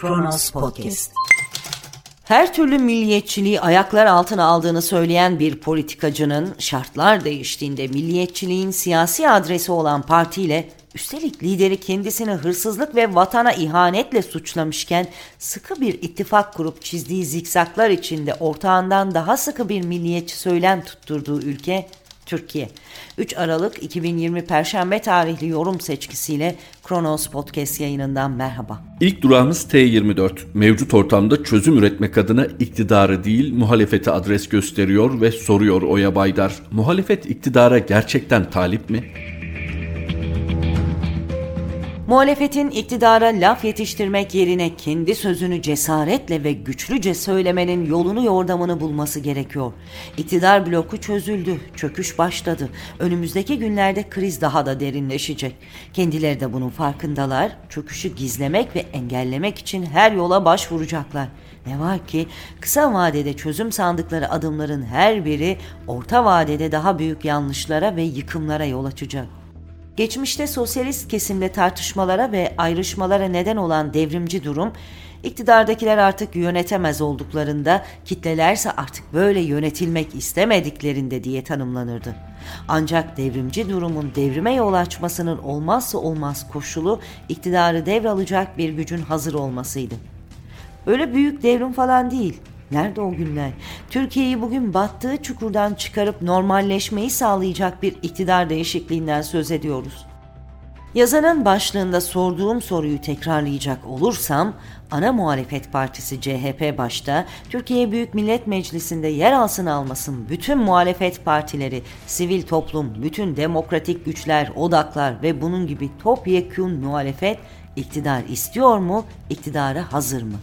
Kronos Podcast. Her türlü milliyetçiliği ayaklar altına aldığını söyleyen bir politikacının şartlar değiştiğinde milliyetçiliğin siyasi adresi olan partiyle üstelik lideri kendisini hırsızlık ve vatana ihanetle suçlamışken sıkı bir ittifak kurup çizdiği zikzaklar içinde ortağından daha sıkı bir milliyetçi söylem tutturduğu ülke Türkiye. 3 Aralık 2020 Perşembe tarihli yorum seçkisiyle Kronos Podcast yayınından merhaba. İlk durağımız T24. Mevcut ortamda çözüm üretmek adına iktidarı değil muhalefeti adres gösteriyor ve soruyor Oya Baydar. Muhalefet iktidara gerçekten talip mi? Muhalefetin iktidara laf yetiştirmek yerine kendi sözünü cesaretle ve güçlüce söylemenin yolunu yordamını bulması gerekiyor. İktidar bloku çözüldü, çöküş başladı. Önümüzdeki günlerde kriz daha da derinleşecek. Kendileri de bunun farkındalar. Çöküşü gizlemek ve engellemek için her yola başvuracaklar. Ne var ki kısa vadede çözüm sandıkları adımların her biri orta vadede daha büyük yanlışlara ve yıkımlara yol açacak. Geçmişte sosyalist kesimde tartışmalara ve ayrışmalara neden olan devrimci durum, iktidardakiler artık yönetemez olduklarında, kitlelerse artık böyle yönetilmek istemediklerinde diye tanımlanırdı. Ancak devrimci durumun devrime yol açmasının olmazsa olmaz koşulu iktidarı devralacak bir gücün hazır olmasıydı. Öyle büyük devrim falan değil. Nerede o günler? Türkiye'yi bugün battığı çukurdan çıkarıp normalleşmeyi sağlayacak bir iktidar değişikliğinden söz ediyoruz. Yazanın başlığında sorduğum soruyu tekrarlayacak olursam, ana muhalefet partisi CHP başta Türkiye Büyük Millet Meclisi'nde yer alsın almasın bütün muhalefet partileri, sivil toplum, bütün demokratik güçler, odaklar ve bunun gibi topyekun muhalefet iktidar istiyor mu, iktidara hazır mı?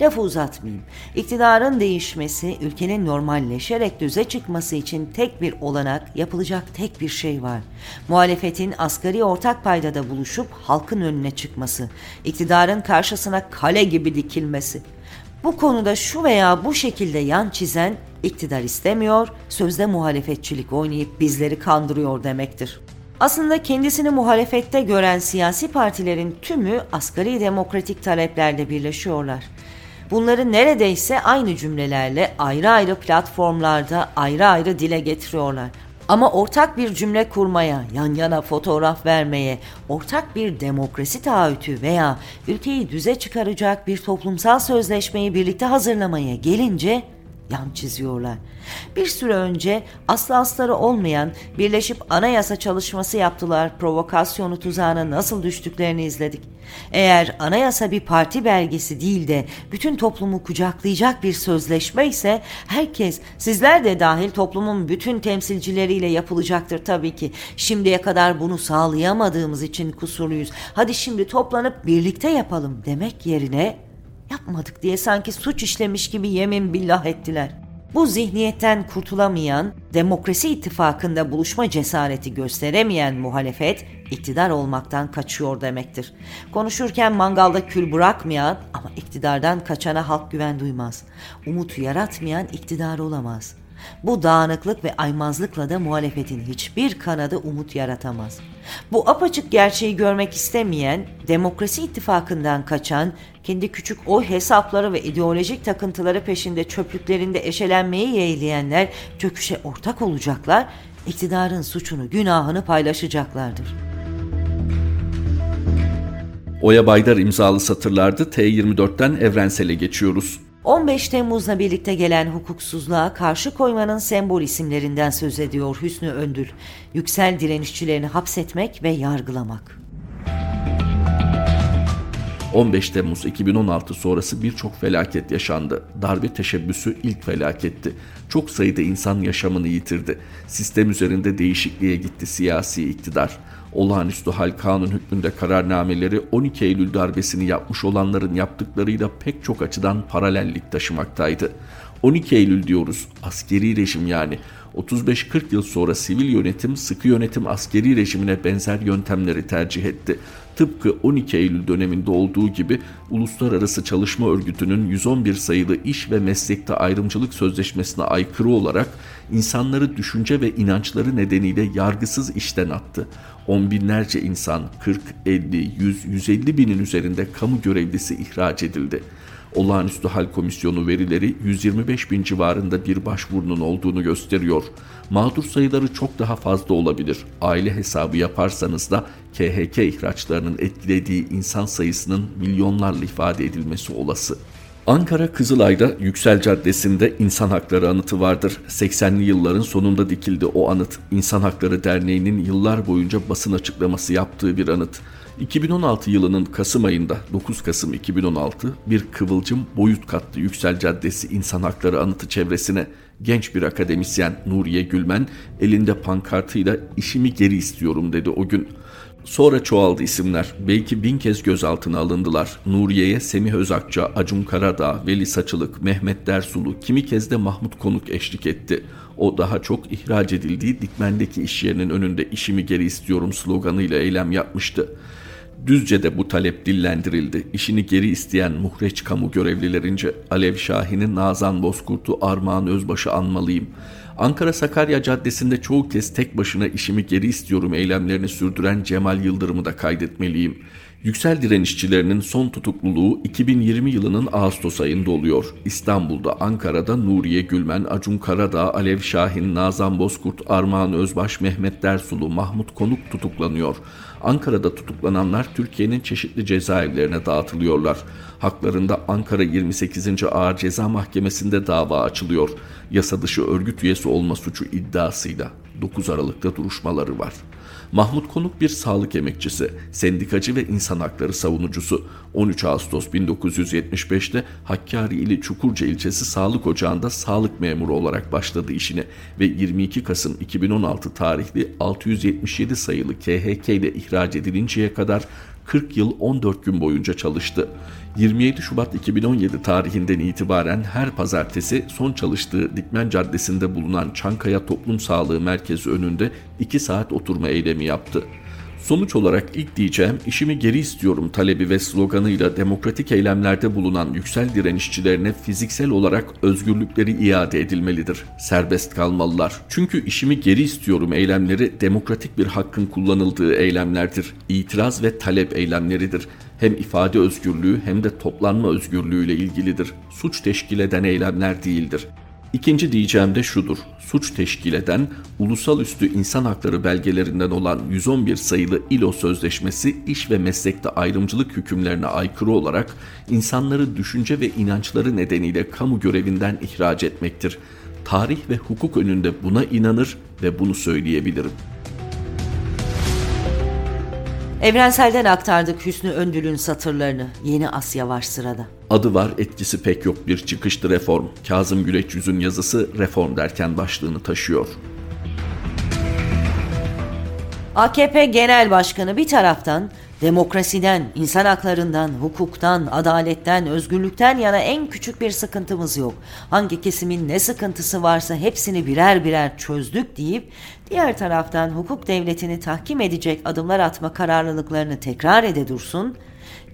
Lafı uzatmayayım. İktidarın değişmesi, ülkenin normalleşerek düze çıkması için tek bir olanak, yapılacak tek bir şey var. Muhalefetin asgari ortak paydada buluşup halkın önüne çıkması, iktidarın karşısına kale gibi dikilmesi. Bu konuda şu veya bu şekilde yan çizen iktidar istemiyor, sözde muhalefetçilik oynayıp bizleri kandırıyor demektir. Aslında kendisini muhalefette gören siyasi partilerin tümü asgari demokratik taleplerde birleşiyorlar. Bunları neredeyse aynı cümlelerle ayrı ayrı platformlarda ayrı ayrı dile getiriyorlar. Ama ortak bir cümle kurmaya, yan yana fotoğraf vermeye, ortak bir demokrasi taahhütü veya ülkeyi düze çıkaracak bir toplumsal sözleşmeyi birlikte hazırlamaya gelince yan çiziyorlar. Bir süre önce aslı asları olmayan birleşip anayasa çalışması yaptılar. Provokasyonu tuzağına nasıl düştüklerini izledik. Eğer anayasa bir parti belgesi değil de bütün toplumu kucaklayacak bir sözleşme ise herkes sizler de dahil toplumun bütün temsilcileriyle yapılacaktır tabii ki. Şimdiye kadar bunu sağlayamadığımız için kusurluyuz. Hadi şimdi toplanıp birlikte yapalım demek yerine yapmadık diye sanki suç işlemiş gibi yemin billah ettiler. Bu zihniyetten kurtulamayan, demokrasi ittifakında buluşma cesareti gösteremeyen muhalefet iktidar olmaktan kaçıyor demektir. Konuşurken mangalda kül bırakmayan ama iktidardan kaçana halk güven duymaz. Umut yaratmayan iktidar olamaz. Bu dağınıklık ve aymazlıkla da muhalefetin hiçbir kanadı umut yaratamaz. Bu apaçık gerçeği görmek istemeyen, demokrasi ittifakından kaçan, kendi küçük oy hesapları ve ideolojik takıntıları peşinde çöplüklerinde eşelenmeyi yeğleyenler çöküşe ortak olacaklar, iktidarın suçunu, günahını paylaşacaklardır. Oya Baydar imzalı satırlarda T24'ten evrensele geçiyoruz. 15 Temmuz'la birlikte gelen hukuksuzluğa karşı koymanın sembol isimlerinden söz ediyor Hüsnü Öndül. Yüksel direnişçilerini hapsetmek ve yargılamak. 15 Temmuz 2016 sonrası birçok felaket yaşandı. Darbe teşebbüsü ilk felaketti. Çok sayıda insan yaşamını yitirdi. Sistem üzerinde değişikliğe gitti siyasi iktidar. Olağanüstü hal kanun hükmünde kararnameleri 12 Eylül darbesini yapmış olanların yaptıklarıyla pek çok açıdan paralellik taşımaktaydı. 12 Eylül diyoruz. Askeri rejim yani. 35-40 yıl sonra sivil yönetim sıkı yönetim askeri rejimine benzer yöntemleri tercih etti. Tıpkı 12 Eylül döneminde olduğu gibi Uluslararası Çalışma Örgütü'nün 111 sayılı iş ve meslekte ayrımcılık sözleşmesine aykırı olarak insanları düşünce ve inançları nedeniyle yargısız işten attı. On binlerce insan 40, 50, 100, 150 binin üzerinde kamu görevlisi ihraç edildi. Olağanüstü Hal Komisyonu verileri 125 bin civarında bir başvurunun olduğunu gösteriyor. Mağdur sayıları çok daha fazla olabilir. Aile hesabı yaparsanız da KHK ihraçlarının etkilediği insan sayısının milyonlarla ifade edilmesi olası. Ankara Kızılay'da Yüksel Caddesi'nde insan hakları anıtı vardır. 80'li yılların sonunda dikildi o anıt. İnsan Hakları Derneği'nin yıllar boyunca basın açıklaması yaptığı bir anıt. 2016 yılının Kasım ayında 9 Kasım 2016 bir kıvılcım boyut kattı Yüksel Caddesi İnsan Hakları Anıtı çevresine. Genç bir akademisyen Nuriye Gülmen elinde pankartıyla işimi geri istiyorum dedi o gün. Sonra çoğaldı isimler. Belki bin kez gözaltına alındılar. Nuriye'ye Semih Özakça, Acun Karadağ, Veli Saçılık, Mehmet Dersulu, kimi kez de Mahmut Konuk eşlik etti. O daha çok ihraç edildiği Dikmen'deki iş yerinin önünde işimi geri istiyorum sloganıyla eylem yapmıştı. Düzce'de bu talep dillendirildi. İşini geri isteyen muhreç kamu görevlilerince Alev Şahin'i Nazan Bozkurt'u Armağan Özbaş'ı anmalıyım. Ankara Sakarya Caddesi'nde çoğu kez tek başına işimi geri istiyorum eylemlerini sürdüren Cemal Yıldırım'ı da kaydetmeliyim. Yüksel direnişçilerinin son tutukluluğu 2020 yılının Ağustos ayında oluyor. İstanbul'da, Ankara'da Nuriye Gülmen, Acun Karadağ, Alev Şahin, Nazan Bozkurt, Armağan Özbaş, Mehmet Dersulu, Mahmut Konuk tutuklanıyor. Ankara'da tutuklananlar Türkiye'nin çeşitli cezaevlerine dağıtılıyorlar. Haklarında Ankara 28. Ağır Ceza Mahkemesi'nde dava açılıyor. Yasa dışı örgüt üyesi olma suçu iddiasıyla 9 Aralık'ta duruşmaları var. Mahmut Konuk bir sağlık emekçisi, sendikacı ve insan hakları savunucusu. 13 Ağustos 1975'te Hakkari ili Çukurca ilçesi sağlık ocağında sağlık memuru olarak başladı işine ve 22 Kasım 2016 tarihli 677 sayılı KHK ile ihraç edilinceye kadar 40 yıl 14 gün boyunca çalıştı. 27 Şubat 2017 tarihinden itibaren her pazartesi son çalıştığı Dikmen Caddesi'nde bulunan Çankaya Toplum Sağlığı Merkezi önünde 2 saat oturma eylemi yaptı. Sonuç olarak ilk diyeceğim işimi geri istiyorum talebi ve sloganıyla demokratik eylemlerde bulunan yüksel direnişçilerine fiziksel olarak özgürlükleri iade edilmelidir. Serbest kalmalılar. Çünkü işimi geri istiyorum eylemleri demokratik bir hakkın kullanıldığı eylemlerdir. İtiraz ve talep eylemleridir. Hem ifade özgürlüğü hem de toplanma özgürlüğüyle ilgilidir. Suç teşkil eden eylemler değildir. İkinci diyeceğim de şudur. Suç teşkil eden ulusal üstü insan hakları belgelerinden olan 111 sayılı İLO Sözleşmesi iş ve meslekte ayrımcılık hükümlerine aykırı olarak insanları düşünce ve inançları nedeniyle kamu görevinden ihraç etmektir. Tarih ve hukuk önünde buna inanır ve bunu söyleyebilirim. Evrensel'den aktardık Hüsnü Öndül'ün satırlarını. Yeni Asya var sırada. Adı var etkisi pek yok bir çıkıştı reform. Kazım Güleç Yüz'ün yazısı reform derken başlığını taşıyor. AKP Genel Başkanı bir taraftan demokrasiden, insan haklarından, hukuktan, adaletten, özgürlükten yana en küçük bir sıkıntımız yok. Hangi kesimin ne sıkıntısı varsa hepsini birer birer çözdük deyip diğer taraftan hukuk devletini tahkim edecek adımlar atma kararlılıklarını tekrar ede dursun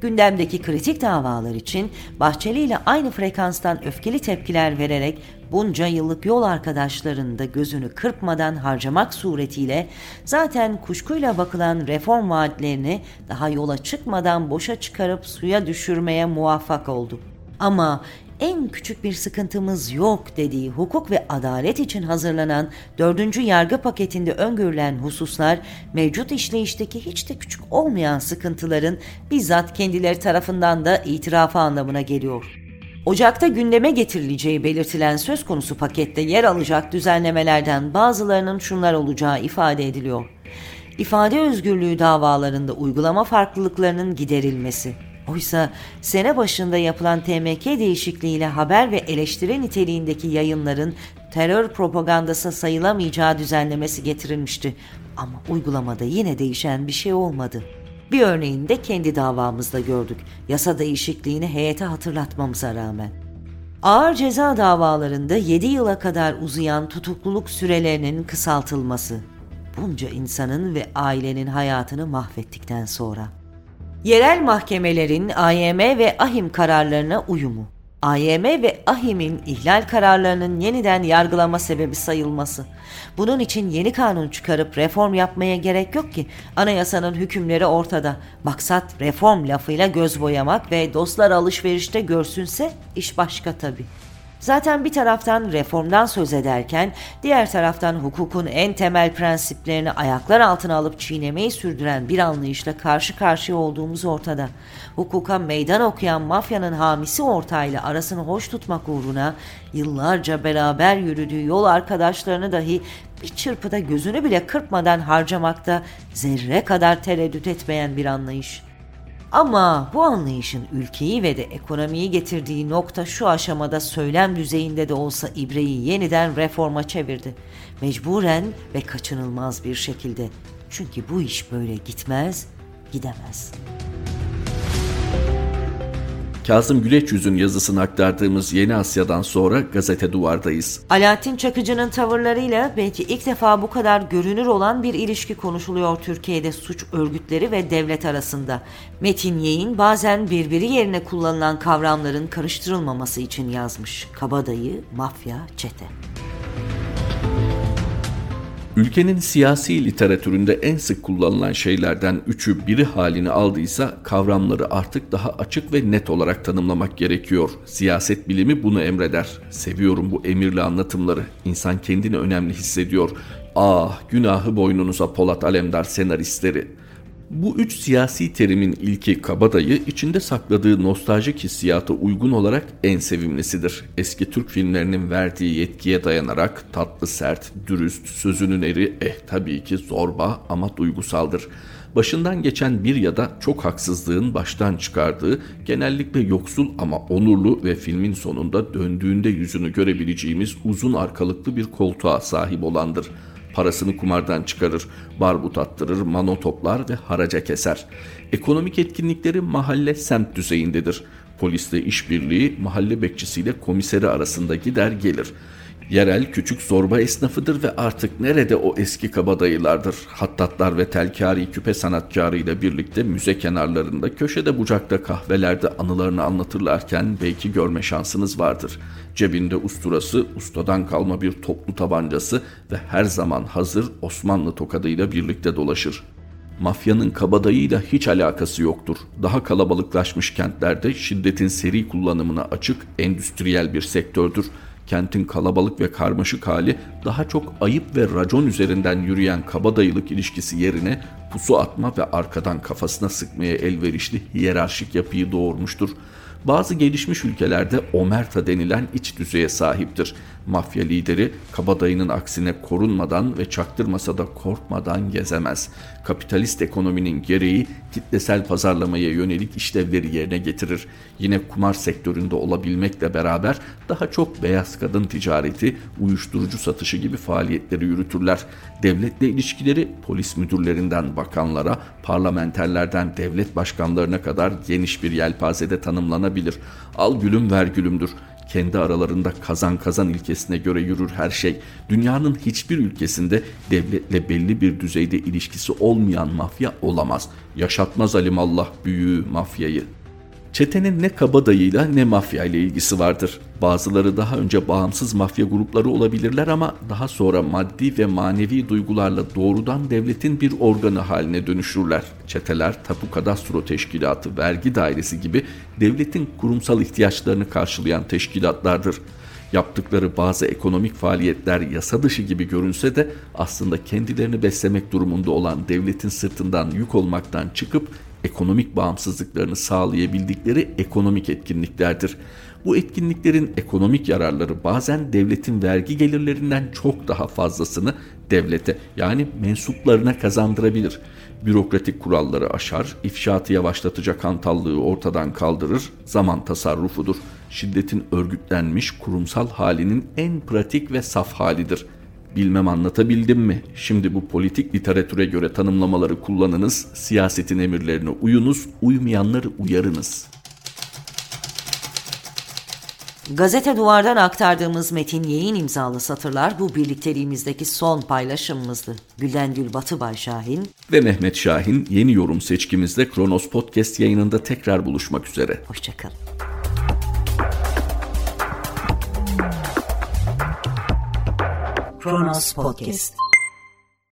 gündemdeki kritik davalar için Bahçeli ile aynı frekanstan öfkeli tepkiler vererek bunca yıllık yol arkadaşlarını da gözünü kırpmadan harcamak suretiyle zaten kuşkuyla bakılan reform vaatlerini daha yola çıkmadan boşa çıkarıp suya düşürmeye muvaffak oldu. Ama en küçük bir sıkıntımız yok dediği hukuk ve adalet için hazırlanan dördüncü yargı paketinde öngörülen hususlar mevcut işleyişteki hiç de küçük olmayan sıkıntıların bizzat kendileri tarafından da itirafı anlamına geliyor. Ocakta gündeme getirileceği belirtilen söz konusu pakette yer alacak düzenlemelerden bazılarının şunlar olacağı ifade ediliyor. İfade özgürlüğü davalarında uygulama farklılıklarının giderilmesi, Oysa sene başında yapılan TMK değişikliğiyle haber ve eleştiri niteliğindeki yayınların terör propagandası sayılamayacağı düzenlemesi getirilmişti. Ama uygulamada yine değişen bir şey olmadı. Bir örneğini de kendi davamızda gördük. Yasa değişikliğini heyete hatırlatmamıza rağmen. Ağır ceza davalarında 7 yıla kadar uzayan tutukluluk sürelerinin kısaltılması. Bunca insanın ve ailenin hayatını mahvettikten sonra. Yerel mahkemelerin AYM ve AHİM kararlarına uyumu. AYM ve AHİM'in ihlal kararlarının yeniden yargılama sebebi sayılması. Bunun için yeni kanun çıkarıp reform yapmaya gerek yok ki. Anayasanın hükümleri ortada. Maksat reform lafıyla göz boyamak ve dostlar alışverişte görsünse iş başka tabii. Zaten bir taraftan reformdan söz ederken diğer taraftan hukukun en temel prensiplerini ayaklar altına alıp çiğnemeyi sürdüren bir anlayışla karşı karşıya olduğumuz ortada. Hukuka meydan okuyan mafyanın hamisi ortağıyla arasını hoş tutmak uğruna yıllarca beraber yürüdüğü yol arkadaşlarını dahi bir çırpıda gözünü bile kırpmadan harcamakta zerre kadar tereddüt etmeyen bir anlayış. Ama bu anlayışın ülkeyi ve de ekonomiyi getirdiği nokta şu aşamada söylem düzeyinde de olsa ibreyi yeniden reforma çevirdi. Mecburen ve kaçınılmaz bir şekilde. Çünkü bu iş böyle gitmez, gidemez.'' Kazım Güleç Yüz'ün yazısını aktardığımız Yeni Asya'dan sonra gazete duvardayız. Alaaddin Çakıcı'nın tavırlarıyla belki ilk defa bu kadar görünür olan bir ilişki konuşuluyor Türkiye'de suç örgütleri ve devlet arasında. Metin Yeğin bazen birbiri yerine kullanılan kavramların karıştırılmaması için yazmış. Kabadayı, mafya, çete. Ülkenin siyasi literatüründe en sık kullanılan şeylerden üçü biri halini aldıysa kavramları artık daha açık ve net olarak tanımlamak gerekiyor. Siyaset bilimi bunu emreder. Seviyorum bu emirli anlatımları. İnsan kendini önemli hissediyor. Ah günahı boynunuza Polat Alemdar senaristleri.'' Bu üç siyasi terimin ilki kabadayı içinde sakladığı nostaljik hissiyata uygun olarak en sevimlisidir. Eski Türk filmlerinin verdiği yetkiye dayanarak tatlı sert, dürüst, sözünün eri eh tabii ki zorba ama duygusaldır. Başından geçen bir ya da çok haksızlığın baştan çıkardığı, genellikle yoksul ama onurlu ve filmin sonunda döndüğünde yüzünü görebileceğimiz uzun arkalıklı bir koltuğa sahip olandır.'' Parasını kumardan çıkarır, barbut attırır, mano toplar ve haraca keser. Ekonomik etkinlikleri mahalle semt düzeyindedir. Polisle işbirliği mahalle bekçisiyle komiseri arasında gider gelir. Yerel küçük zorba esnafıdır ve artık nerede o eski kabadayılardır. Hattatlar ve telkari küpe sanatkarı ile birlikte müze kenarlarında, köşede bucakta kahvelerde anılarını anlatırlarken belki görme şansınız vardır. Cebinde usturası, ustadan kalma bir toplu tabancası ve her zaman hazır Osmanlı tokadıyla birlikte dolaşır. Mafyanın kabadayıyla hiç alakası yoktur. Daha kalabalıklaşmış kentlerde şiddetin seri kullanımına açık endüstriyel bir sektördür kentin kalabalık ve karmaşık hali daha çok ayıp ve racon üzerinden yürüyen kabadayılık ilişkisi yerine pusu atma ve arkadan kafasına sıkmaya elverişli hiyerarşik yapıyı doğurmuştur. Bazı gelişmiş ülkelerde omerta denilen iç düzeye sahiptir. Mafya lideri kabadayının aksine korunmadan ve çaktırmasa da korkmadan gezemez. Kapitalist ekonominin gereği kitlesel pazarlamaya yönelik işlevleri yerine getirir. Yine kumar sektöründe olabilmekle beraber daha çok beyaz kadın ticareti, uyuşturucu satışı gibi faaliyetleri yürütürler. Devletle ilişkileri polis müdürlerinden bakanlara, parlamenterlerden devlet başkanlarına kadar geniş bir yelpazede tanımlanabilir. Al gülüm ver gülümdür. Kendi aralarında kazan kazan ilkesine göre yürür her şey. Dünyanın hiçbir ülkesinde devletle belli bir düzeyde ilişkisi olmayan mafya olamaz. Yaşatmaz alimallah büyüğü mafyayı. Çetenin ne kabadayıyla ne mafya ile ilgisi vardır. Bazıları daha önce bağımsız mafya grupları olabilirler ama daha sonra maddi ve manevi duygularla doğrudan devletin bir organı haline dönüşürler. Çeteler tapu kadastro teşkilatı, vergi dairesi gibi devletin kurumsal ihtiyaçlarını karşılayan teşkilatlardır. Yaptıkları bazı ekonomik faaliyetler yasa dışı gibi görünse de aslında kendilerini beslemek durumunda olan devletin sırtından yük olmaktan çıkıp ekonomik bağımsızlıklarını sağlayabildikleri ekonomik etkinliklerdir. Bu etkinliklerin ekonomik yararları bazen devletin vergi gelirlerinden çok daha fazlasını devlete yani mensuplarına kazandırabilir. Bürokratik kuralları aşar, ifşaatı yavaşlatacak hantallığı ortadan kaldırır, zaman tasarrufudur. Şiddetin örgütlenmiş kurumsal halinin en pratik ve saf halidir.'' Bilmem anlatabildim mi? Şimdi bu politik literatüre göre tanımlamaları kullanınız, siyasetin emirlerine uyunuz, uymayanları uyarınız. Gazete Duvar'dan aktardığımız Metin Yayın imzalı satırlar bu birlikteliğimizdeki son paylaşımımızdı. Gülden Gül Batıbay Şahin ve Mehmet Şahin yeni yorum seçkimizde Kronos Podcast yayınında tekrar buluşmak üzere. Hoşçakalın. Kronos Podcast